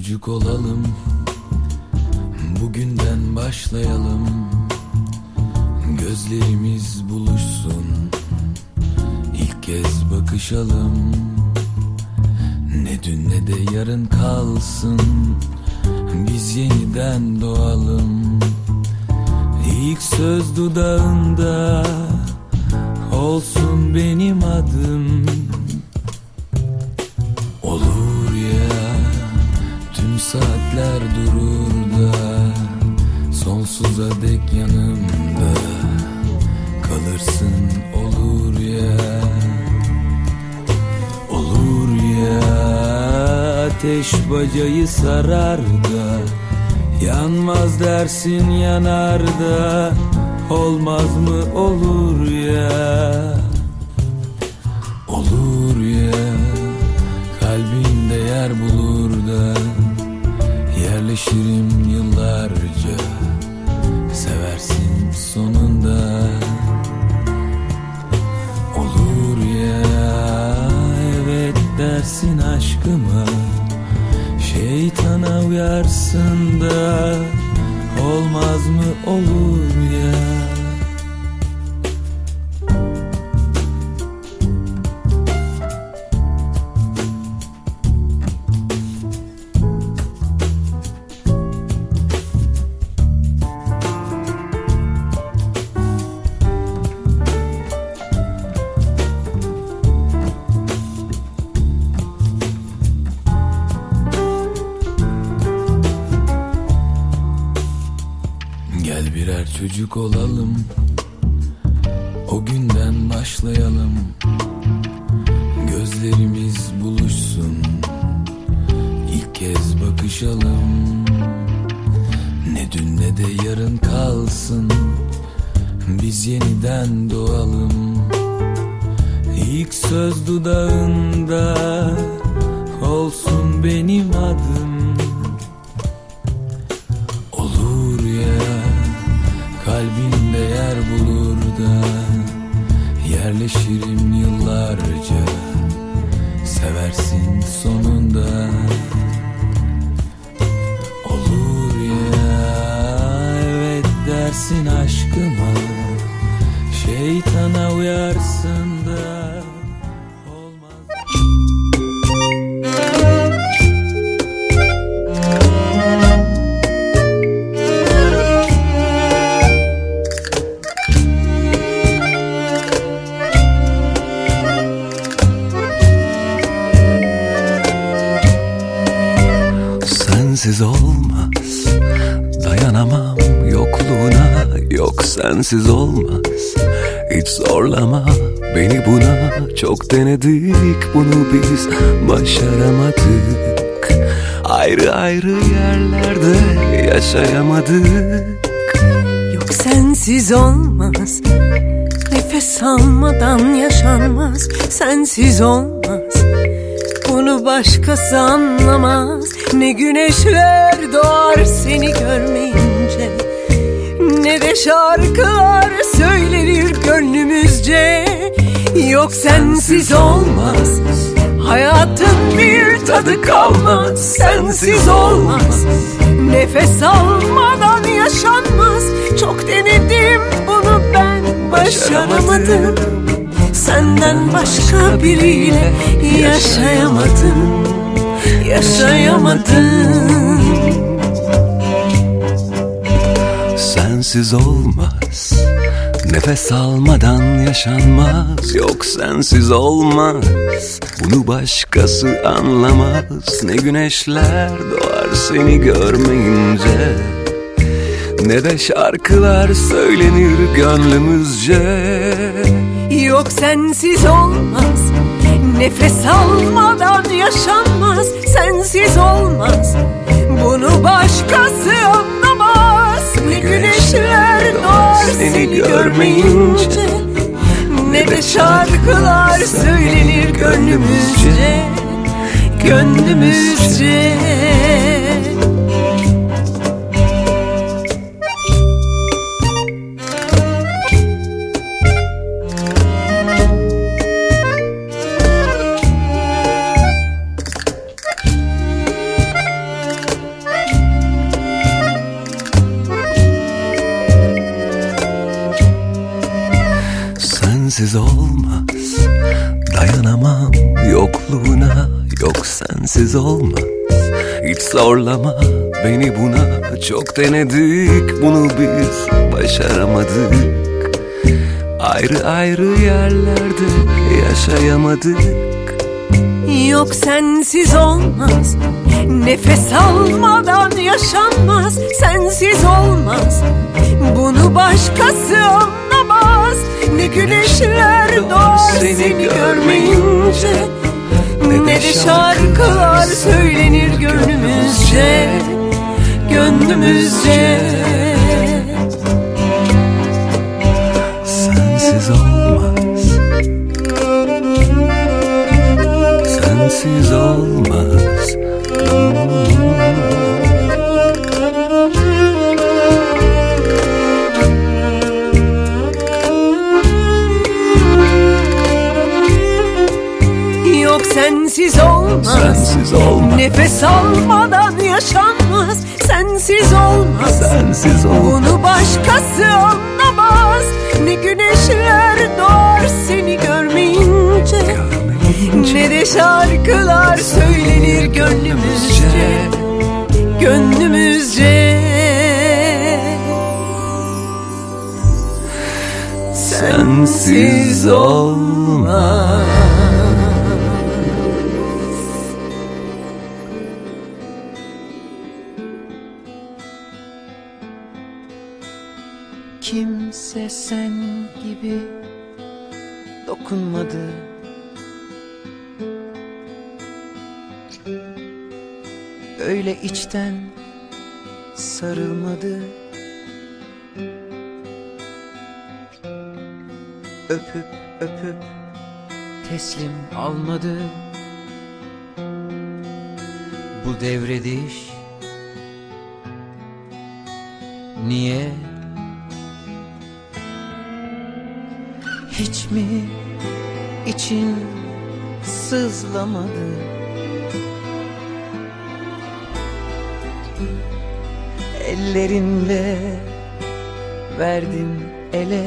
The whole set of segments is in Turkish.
çocuk olalım Bugünden başlayalım. Gözlerimiz buluşsun İlk kez bakışalım. Ne dün ne de yarın kalsın Biz yeniden doğalım. İlk söz dudağında Olsun benim adım saatler durur da Sonsuza dek yanımda Kalırsın olur ya Olur ya. Ateş bacayı sarar da Yanmaz dersin yanar da Olmaz mı olur ya Yerleşirim yıllarca. Seversin sonunda. Olur ya Evet dersin aşkıma. Şeytana uyarsın da Olmaz mı olur çocuk olalım O günden başlayalım. Gözlerimiz buluşsun İlk kez bakışalım. Ne dün ne de yarın kalsın Biz yeniden doğalım. İlk söz dudağında Olsun benim adım Seversin sonunda Olur ya. Evet dersin aşkıma. Şeytana uyarsın Çok denedik bunu biz Başaramadık. Ayrı ayrı yerlerde yaşayamadık. Yok sensiz olmaz Nefes almadan yaşanmaz. Sensiz olmaz Bunu başkası anlamaz. Ne güneşler doğar seni görmeyince Ne de şarkılar söylenir gönlümüzce Yok sensiz olmaz. Hayatın bir tadı kalmaz Sensiz olmaz. Nefes almadan yaşanmaz. Çok denedim bunu ben başaramadım. Senden başka biriyle yaşayamadım. Yaşayamadım. Sensiz olmaz Nefes almadan yaşanmaz Yok sensiz olmaz. Bunu başkası anlamaz. Ne güneşler doğar seni görmeyince. Ne de şarkılar söylenir gönlümüzce. Yok sensiz olmaz. Nefes almadan yaşanmaz. Sensiz olmaz. Bunu başkası anlamaz. Ne güneşler doğar seni görmeyince Ne de şarkılar söylenir gönlümüzce Gönlümüzce sensiz olmaz. Dayanamam yokluğuna. Yok sensiz olmaz. Hiç zorlama beni buna. Çok denedik bunu biz. Başaramadık. Ayrı ayrı yerlerde yaşayamadık. Yok sensiz olmaz. Nefes almadan yaşanmaz. Sensiz olmaz. Bunu başkası anlamaz Ne güneşler doğar seni görmeyince. Ne de şarkılar söylenir gönlümüzce. Gönlümüzce. Sensiz olmaz sensiz olmaz Sensiz olmaz Nefes almadan yaşanmaz Sensiz olmaz. Sensiz olmaz Bunu başkası anlamaz. Ne güneşler doğar seni görmeyince. Ne de şarkılar söylenir gönlümüzce. Gönlümüzce. Sensiz olmaz verdin ele.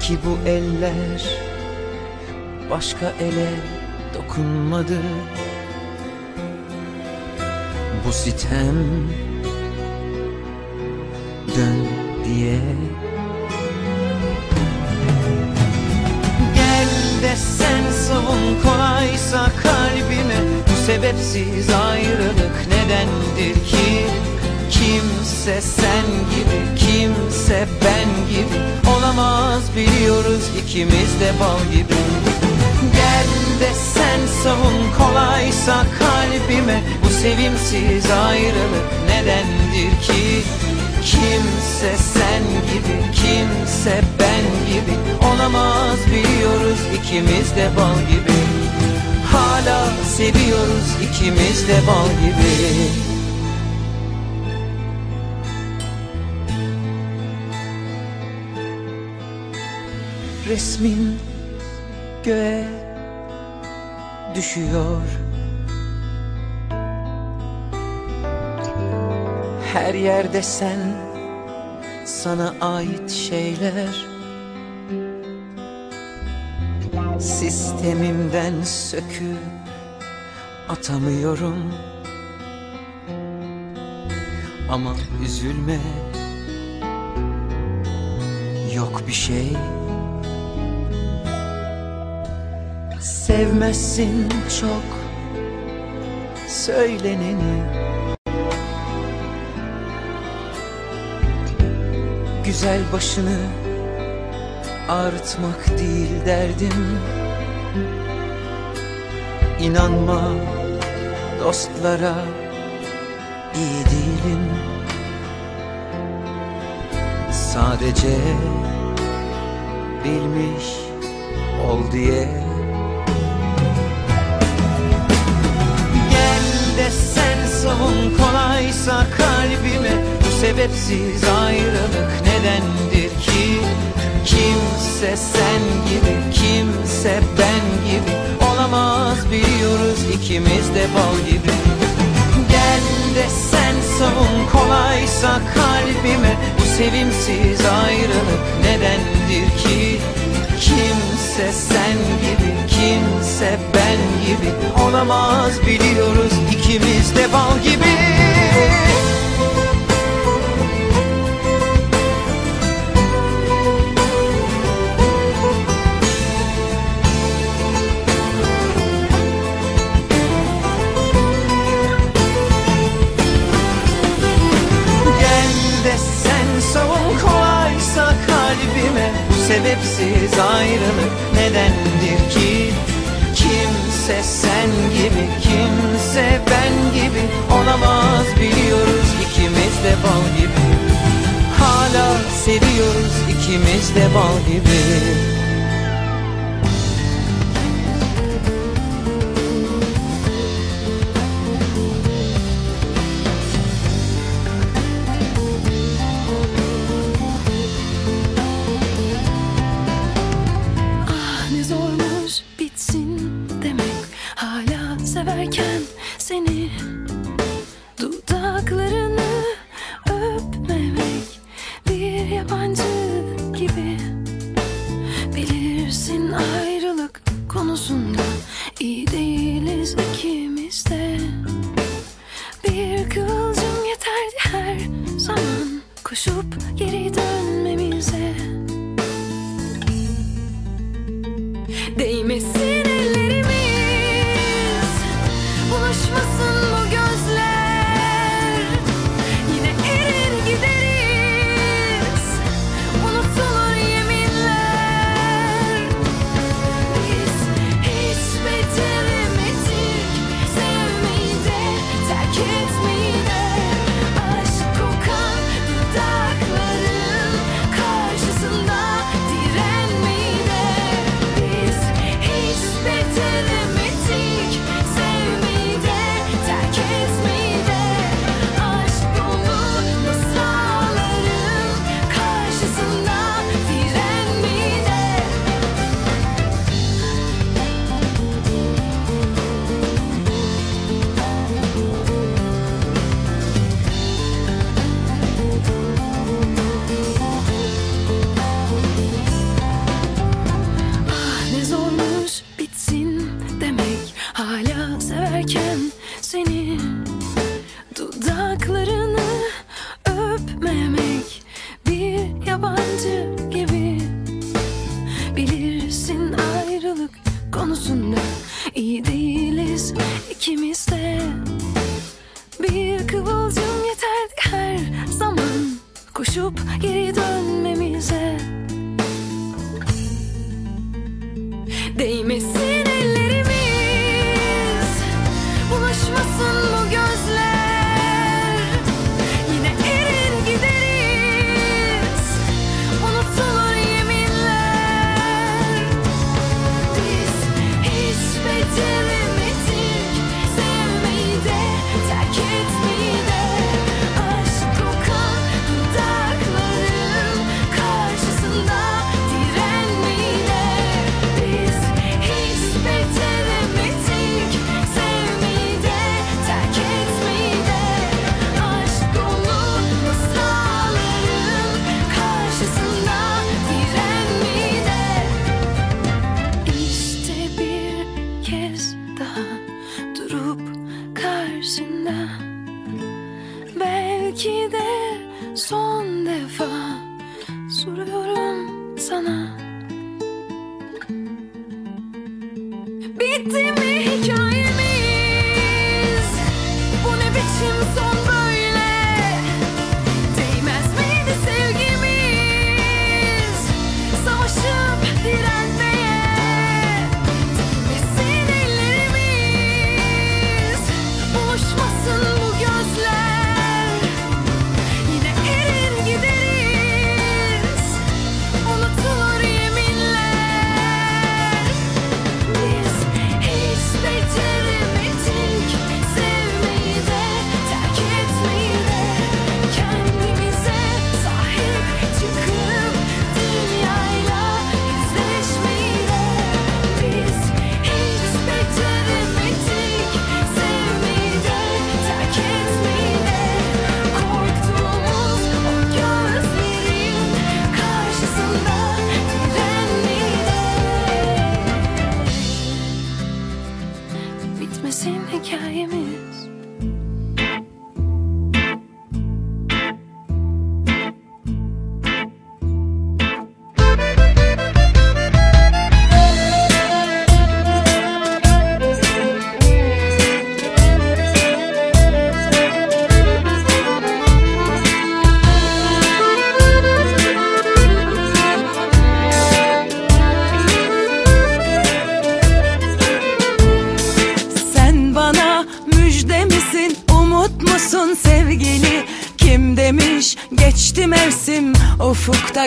Ki bu eller başka ele dokunmadı. Bu sitem dön diye. Gel de sen savun kolaysa kalbime Bu sebepsiz Kimse sen gibi, kimse ben gibi. Olamaz biliyoruz ikimiz de bal gibi. Gel de sen savun kolaysa kalbime. Bu sevimsiz ayrılık nedendir ki? Kimse sen gibi, kimse ben gibi. Olamaz biliyoruz ikimiz de bal gibi. Hala seviyoruz ikimiz de bal gibi Resmin göğe düşüyor. Her yerde sen sana ait şeyler. Sistemimden söküp atamıyorum. Ama üzülme Yok bir şey Sevmezsin çok söyleneni. Güzel başını ağrıtmak değil derdim. İnanma dostlara iyi değilim. Sadece bilmiş ol diye Oysa kalbime bu sebepsiz ayrılık nedendir ki? Kimse sen gibi, kimse ben gibi Olamaz biliyoruz ikimiz de bal gibi. Gel de sen savun kolaysa kalbime Bu sevimsiz ayrılık nedendir ki? Kimse sen gibi, kimse ben gibi Olamaz biliyoruz ikimiz de bal gibi. sebepsiz ayrılık nedendir ki? Kimse sen gibi kimse ben gibi olamaz. Biliyoruz ikimiz de bal gibi. Hala seviyoruz ikimiz de bal gibi.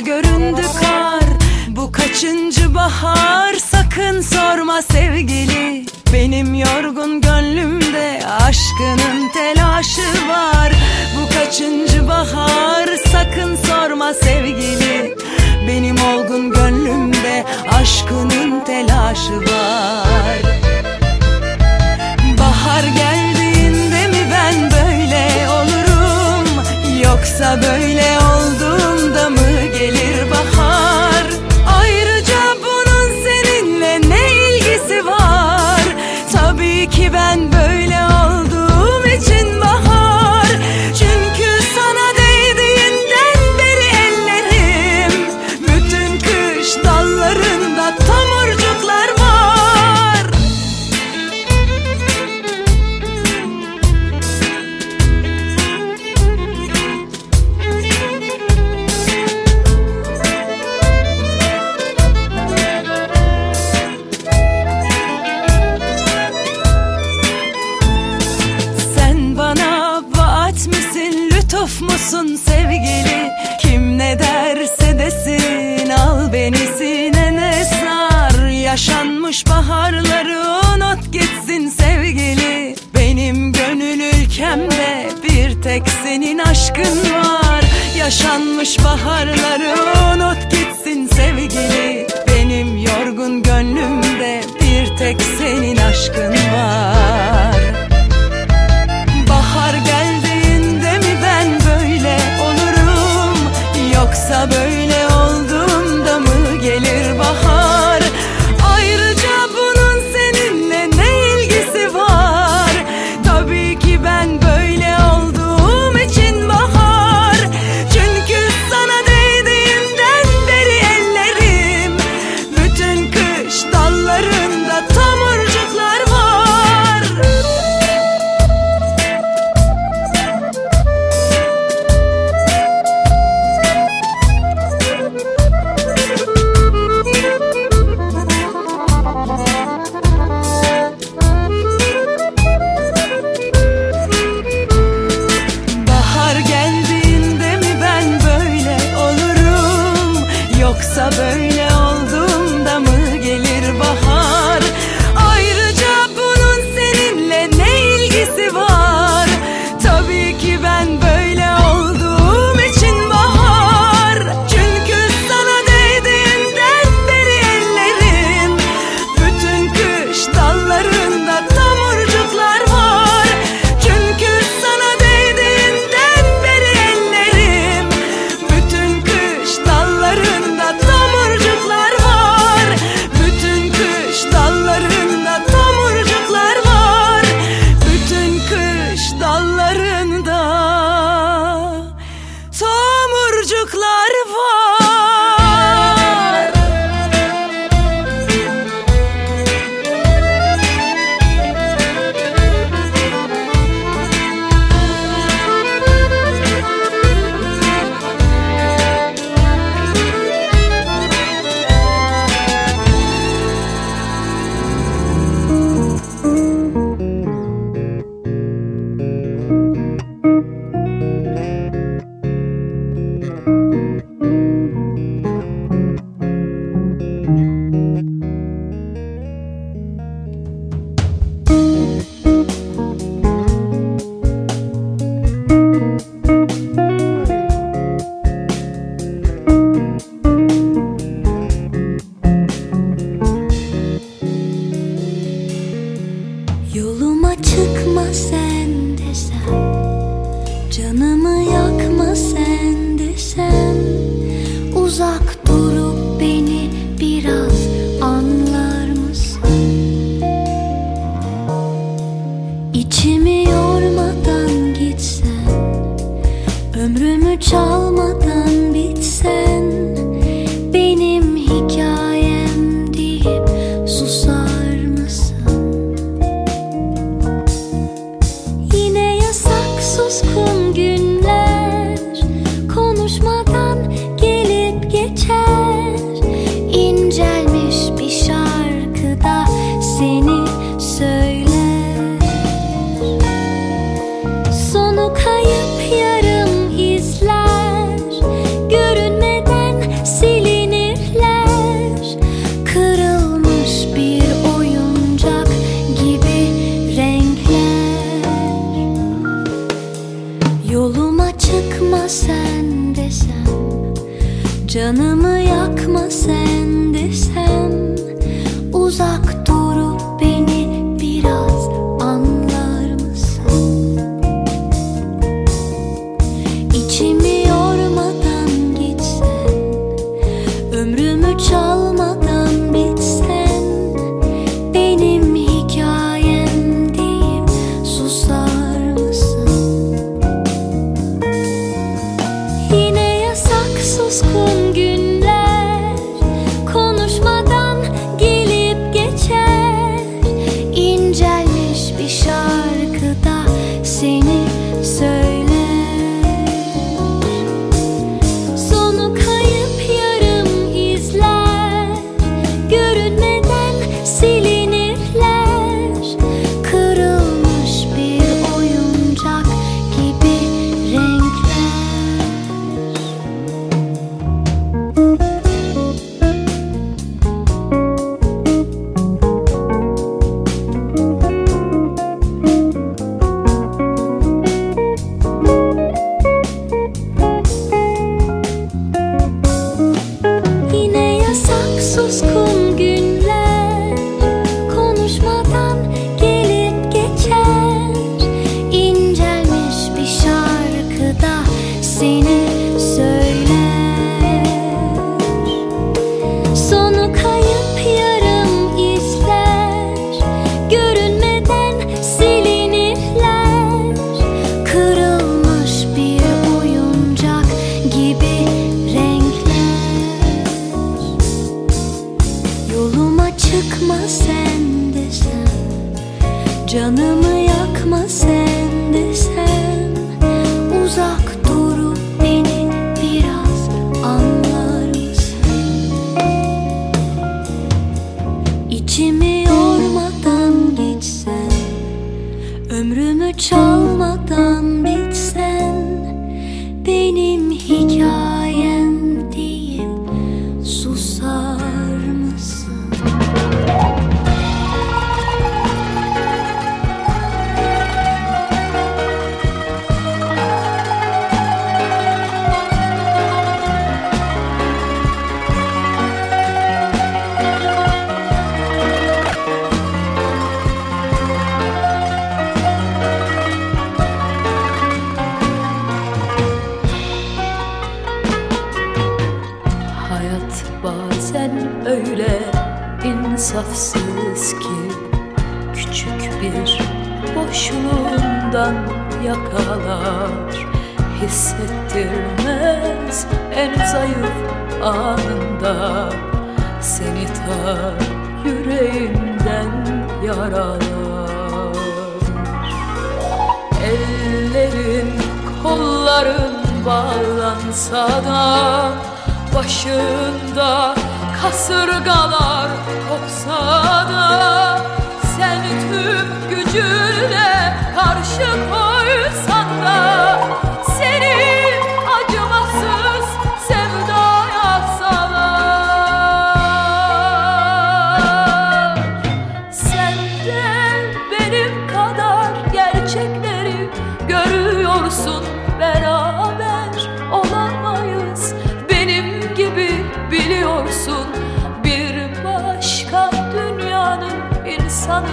Ufukta 家。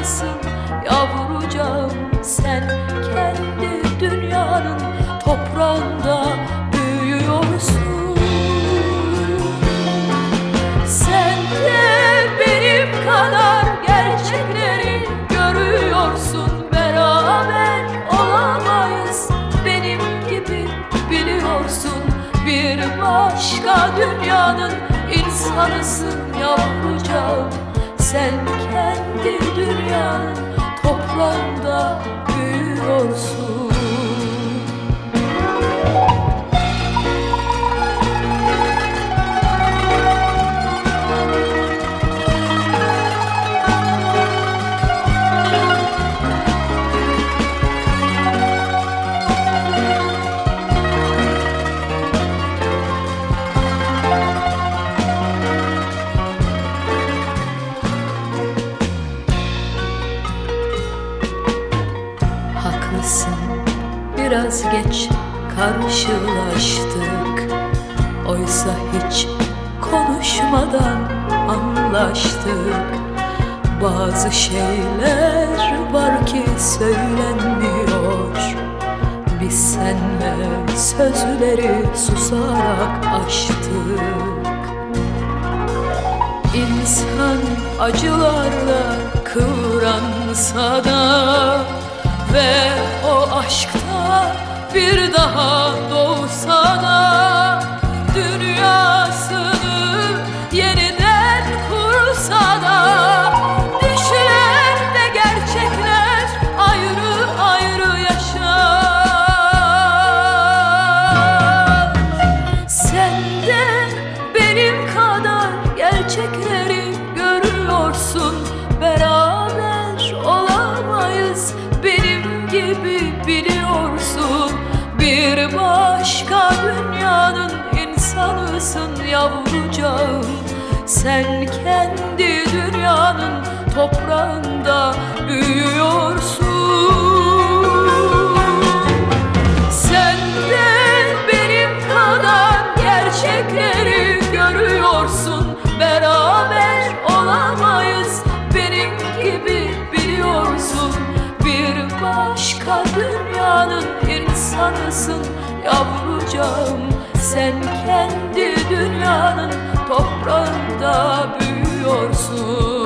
nasıl yavrucağım sen. Kendi dünyanın toprağında büyüyorsun. Sen de benim kadar gerçekleri görüyorsun. Beraber olamayız. Benim gibi biliyorsun. Bir başka dünyanın insanısın yavrucağım. Sen kendi dünya toprağında büyüyorsun. biraz geç karşılaştık. Oysa hiç konuşmadan anlaştık. Bazı şeyler var ki söylenmiyor. Biz senle sözleri susarak aştık İnsan acılarla kıvransa da Ve o aşk bir daha doğsa Dünyasını gibi biliyorsun. Bir başka dünyanın insanısın yavrucağım. Sen kendi dünyanın toprağında büyüyorsun. Sen de dünyanın insanısın yavrucağım. Sen kendi dünyanın toprağında büyüyorsun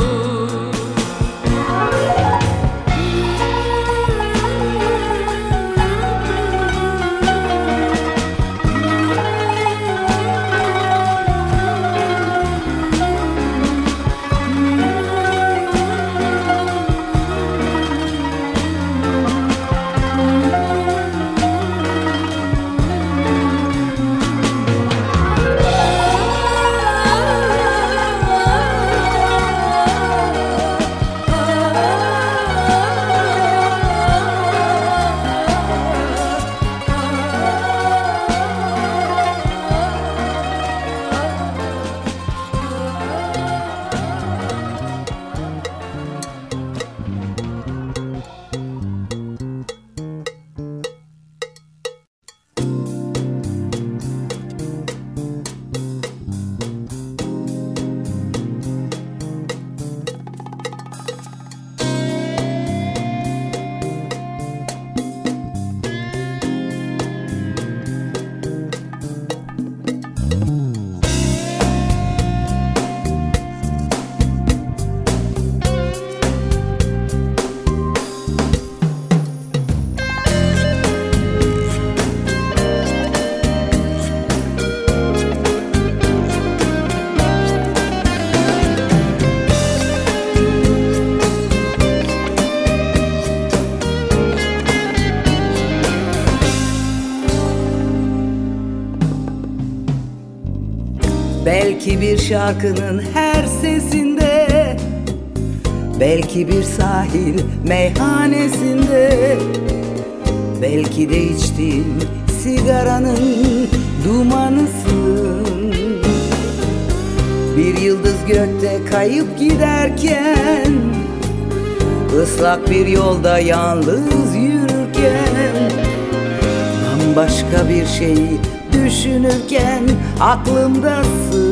Belki bir şarkının her sesinde Belki bir sahil meyhanesinde Belki de içtiğin sigaranın dumanısın. Bir yıldız gökte kayıp giderken ıslak bir yolda yalnız yürürken Bambaşka bir şeyi düşünürken aklımdasın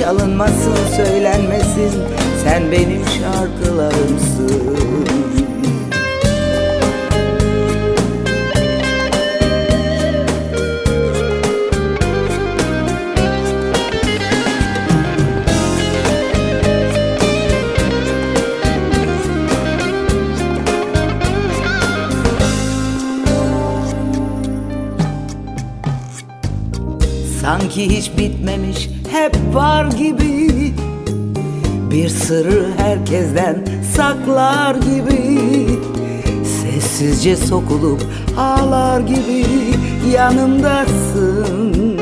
Çalınmasın söylenmesin. Sen benim şarkılarımsın. Sanki hiç bitmemiş var gibi. Bir sırrı herkesten saklar gibi. Ses Sessizce sokulup ağlar gibi yanımdasın.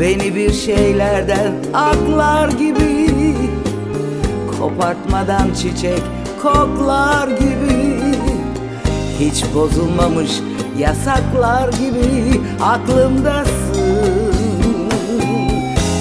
Beni bir şeylerden aklar gibi. Kopartmadan çiçek koklar gibi. Hiç bozulmamış yasaklar gibi aklımdasın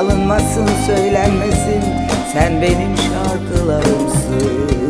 Çalınmasın söylenmesin. Sen benim şarkılarımsın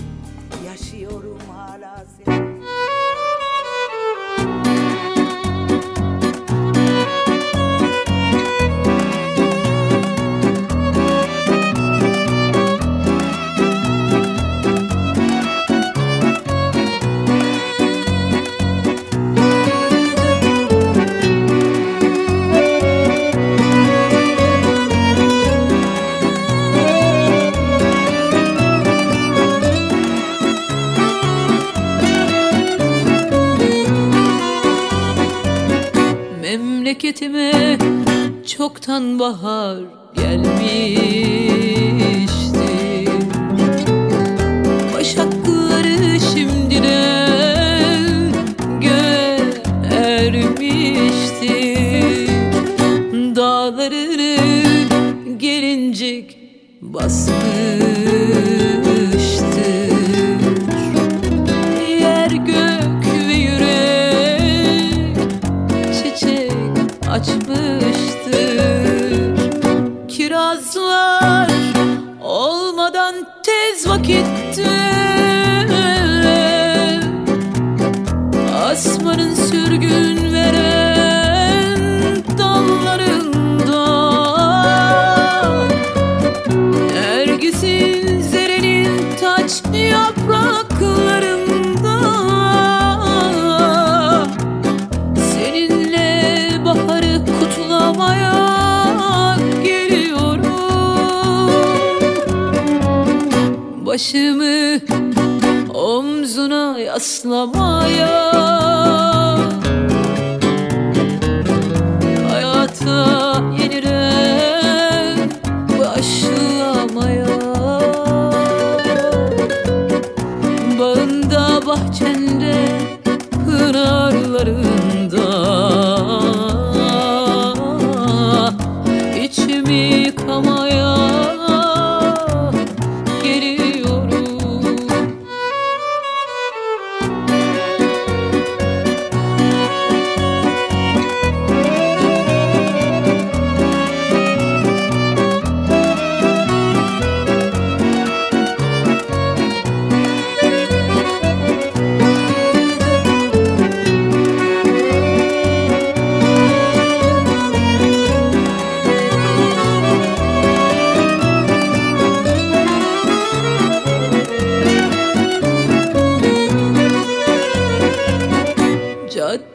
Memleketime çoktan bahar gelmişti. Başakları göğe ermişti Dağlarını gelincik basmıştır Başımı omzuna yaslamaya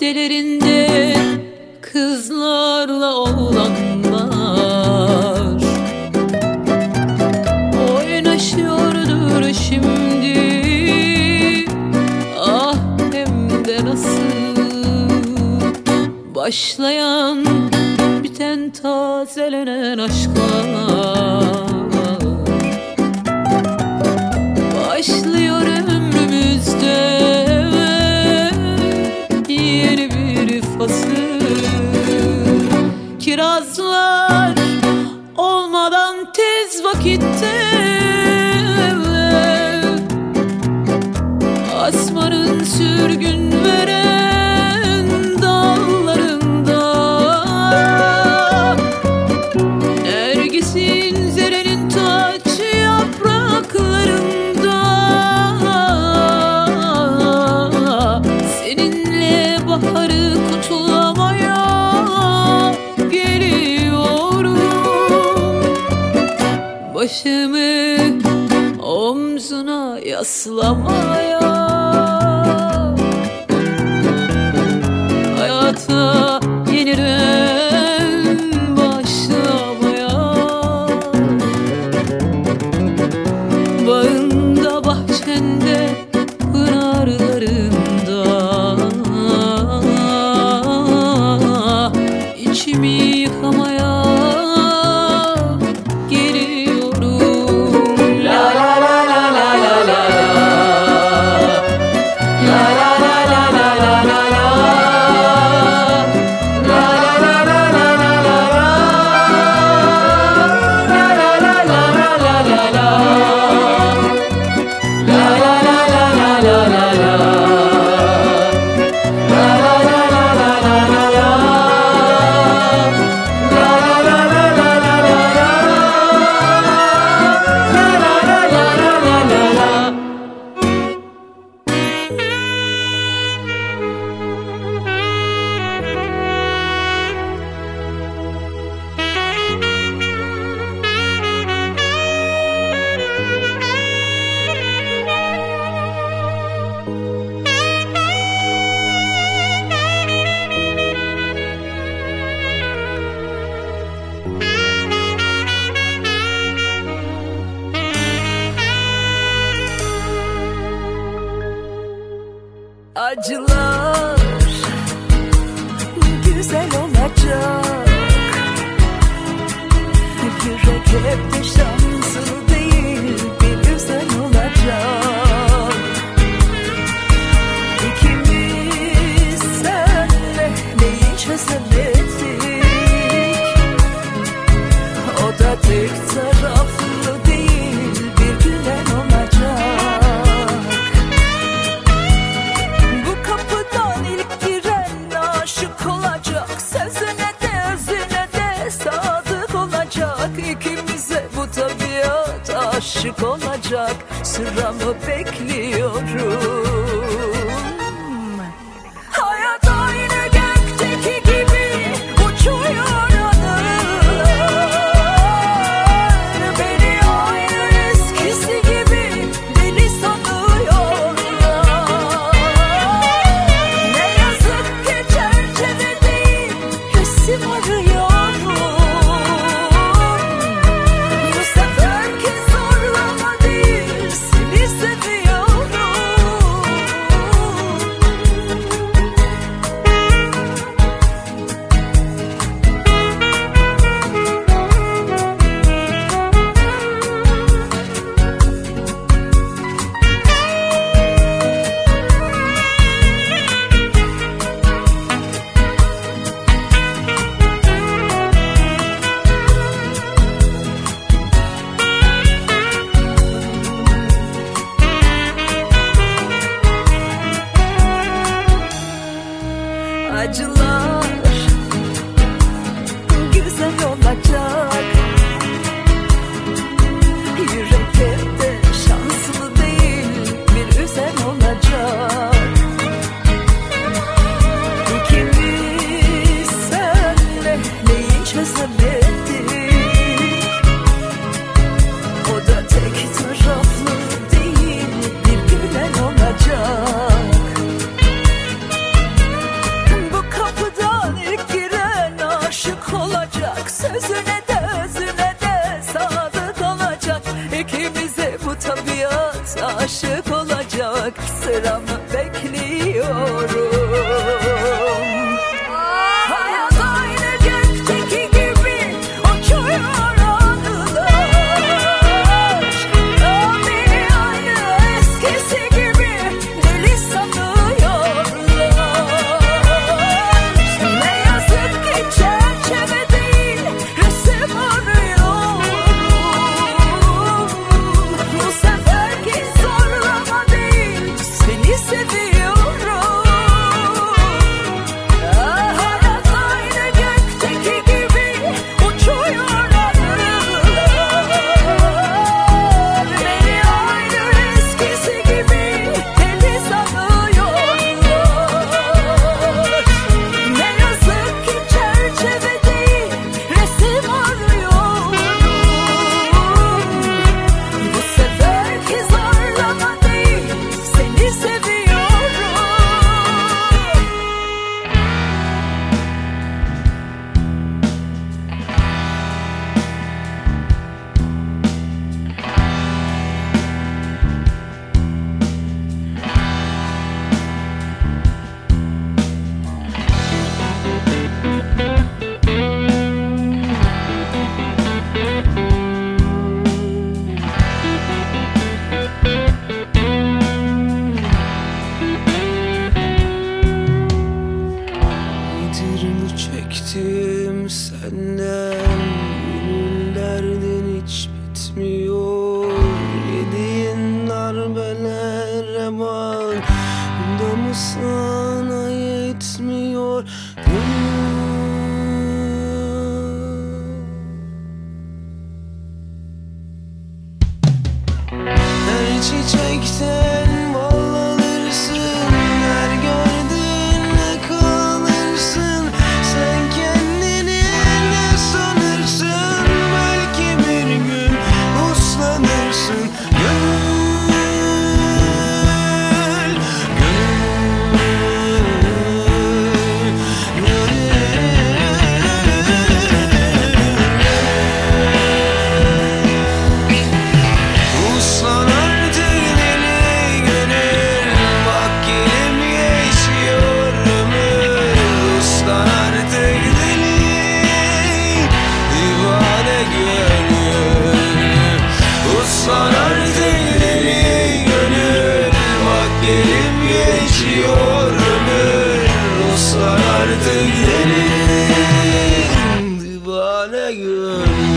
did it in good.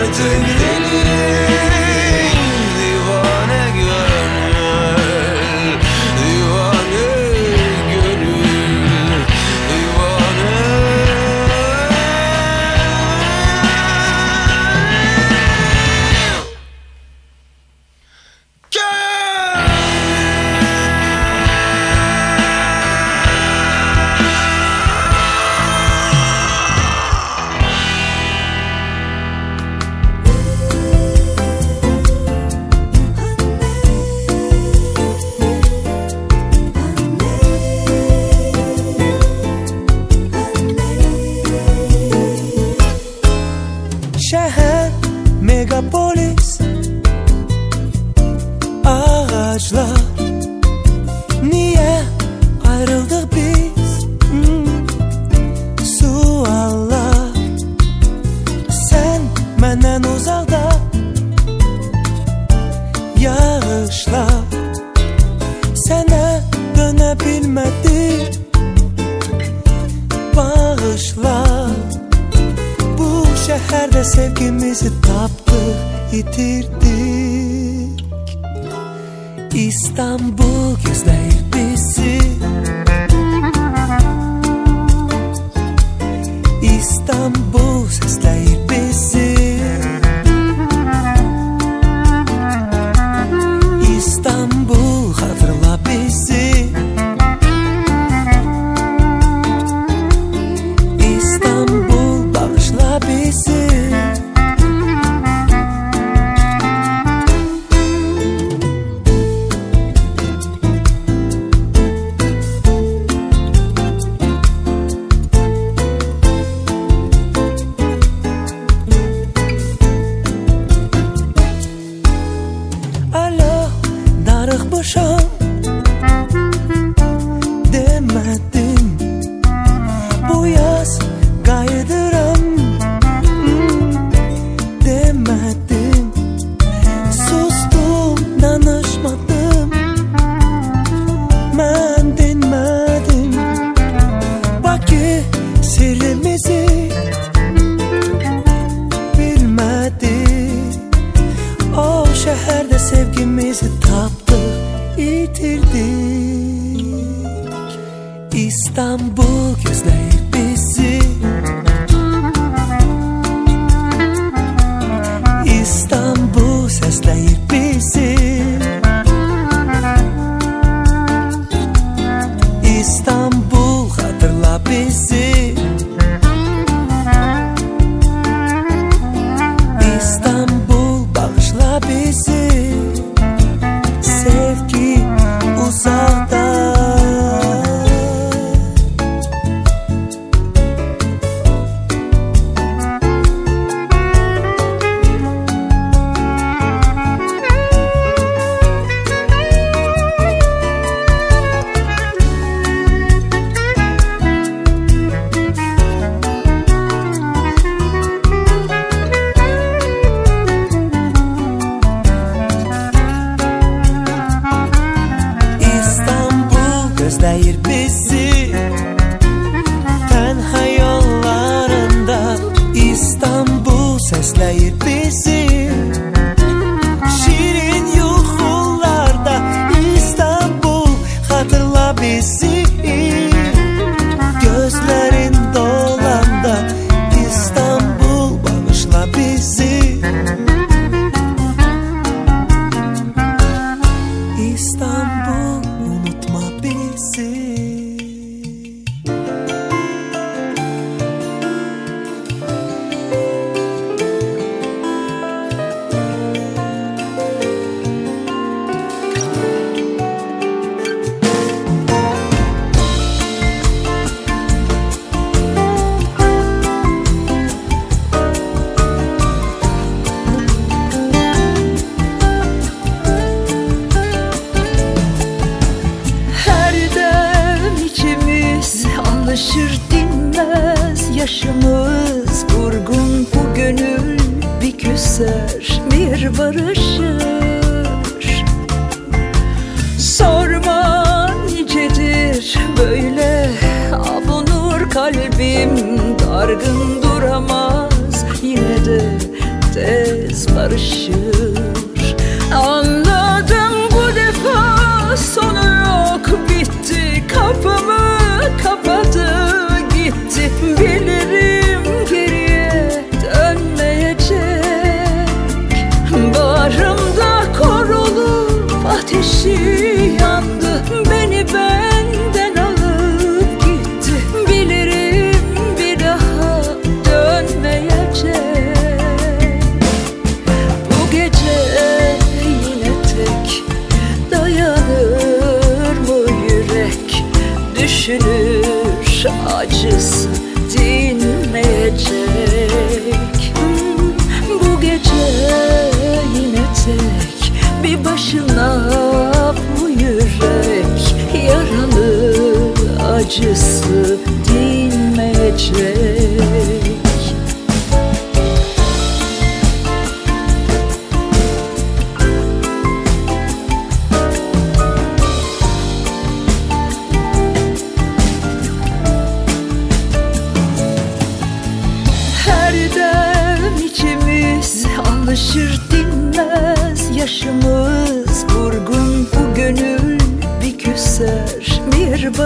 Kara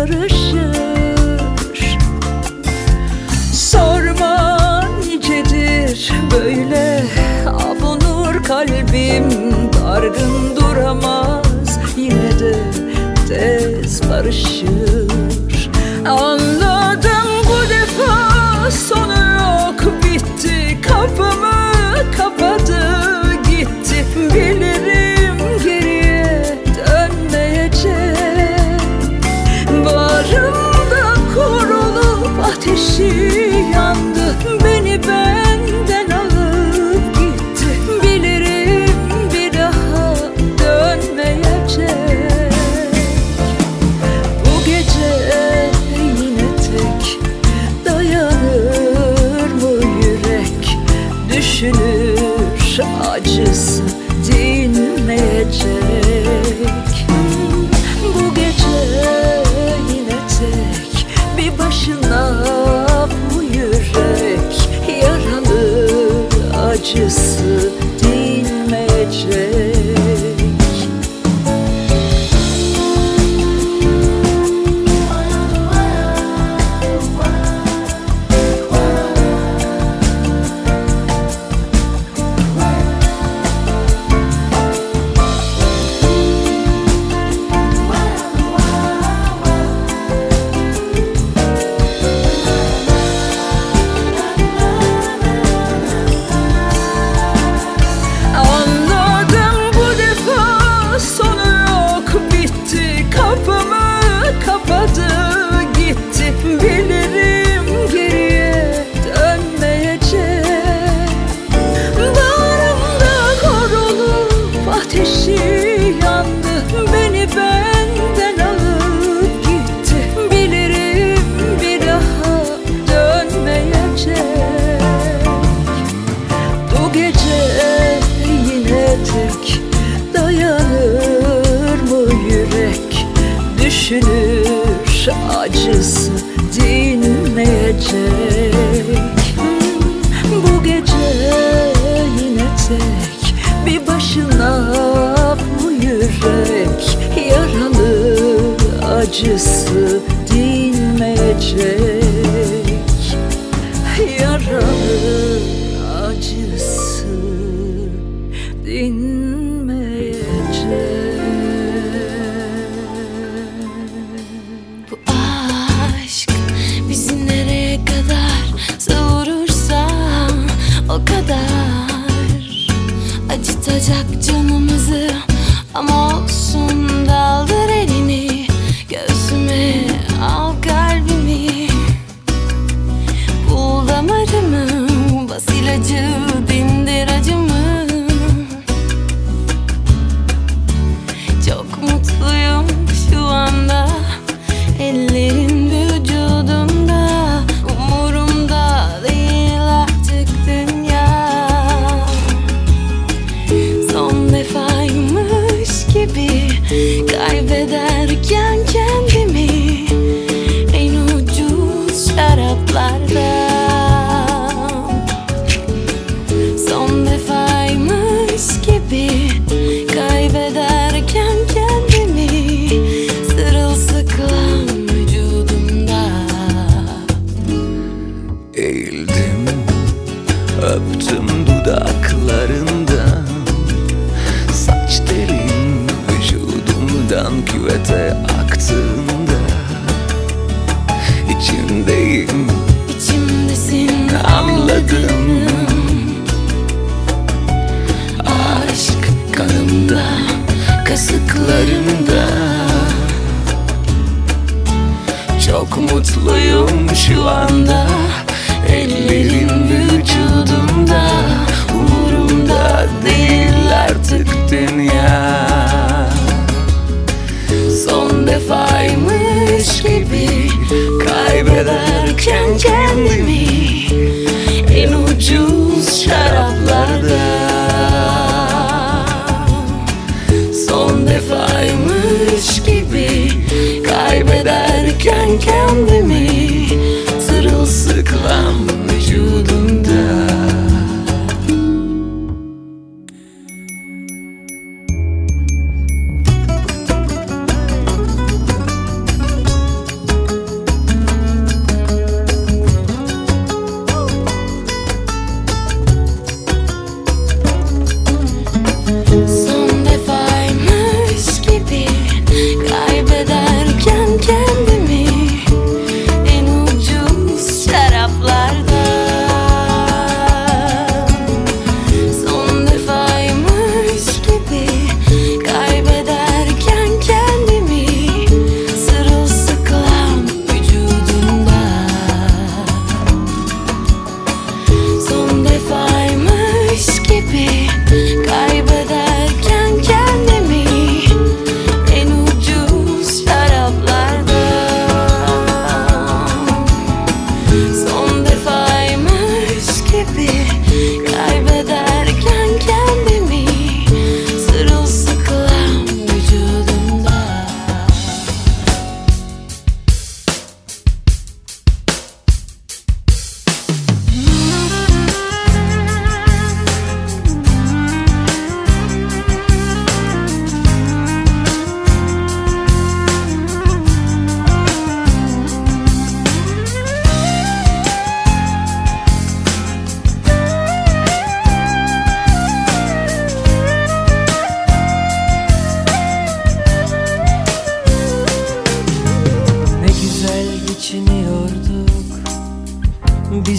bir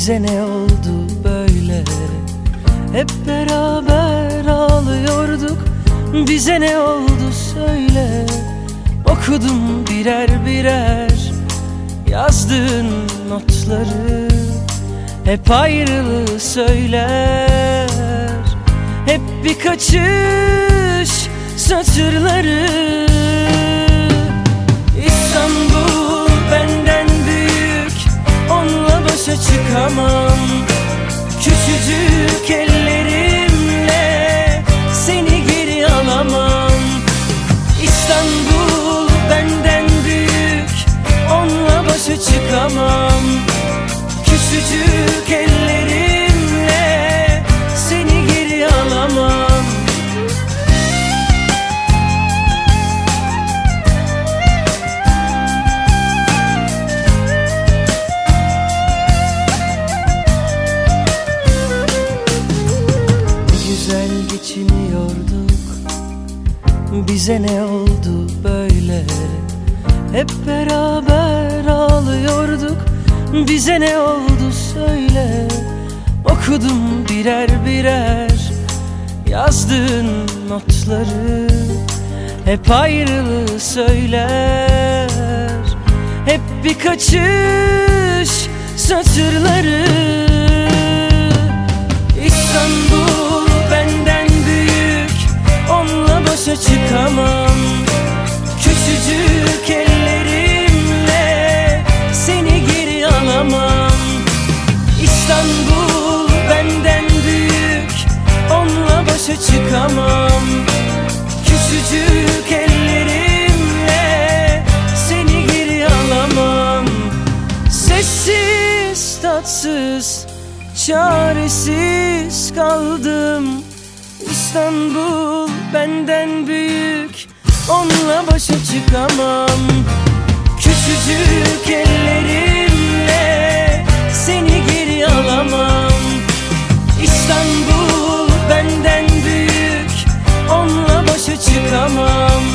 Bize ne oldu böyle? Hep beraber ağlıyorduk. Bize ne oldu söyle. Okudum birer birer Yazdığın notları. Hep ayrılığı söyler. Hep bir kaçış satırları. başa çıkamam. Küçücük ellerimle seni geri alamam. İstanbul benden büyük onunla başa çıkamam. Küçücük ellerimle Bize ne oldu böyle? Hep beraber ağlıyorduk. Bize ne oldu söyle. Okudum birer birer Yazdığın notları. Hep ayrılığı söyler. Hep bir kaçış satırları başa çıkamam. Küçücük ellerimle Seni geri alamam. İstanbul benden büyük Onunla başa çıkamam. Küçücük ellerimle Seni geri alamam. Sessiz tatsız Çaresiz kaldım. İstanbul benden büyük Onunla başa çıkamam. Küçücük ellerimle Seni geri alamam. İstanbul benden büyük Onunla başa çıkamam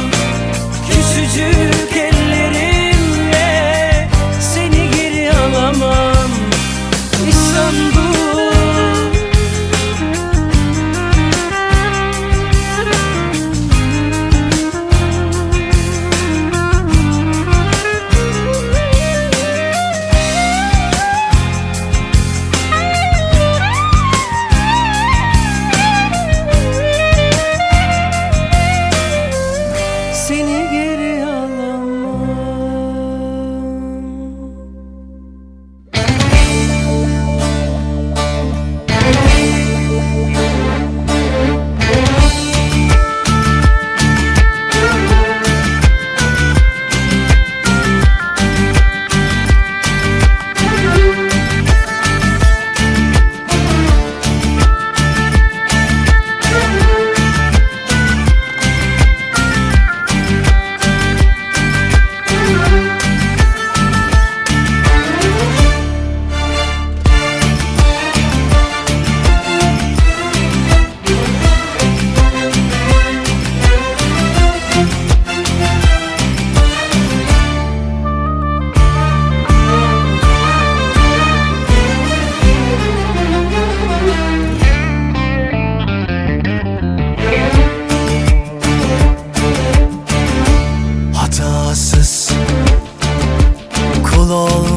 todo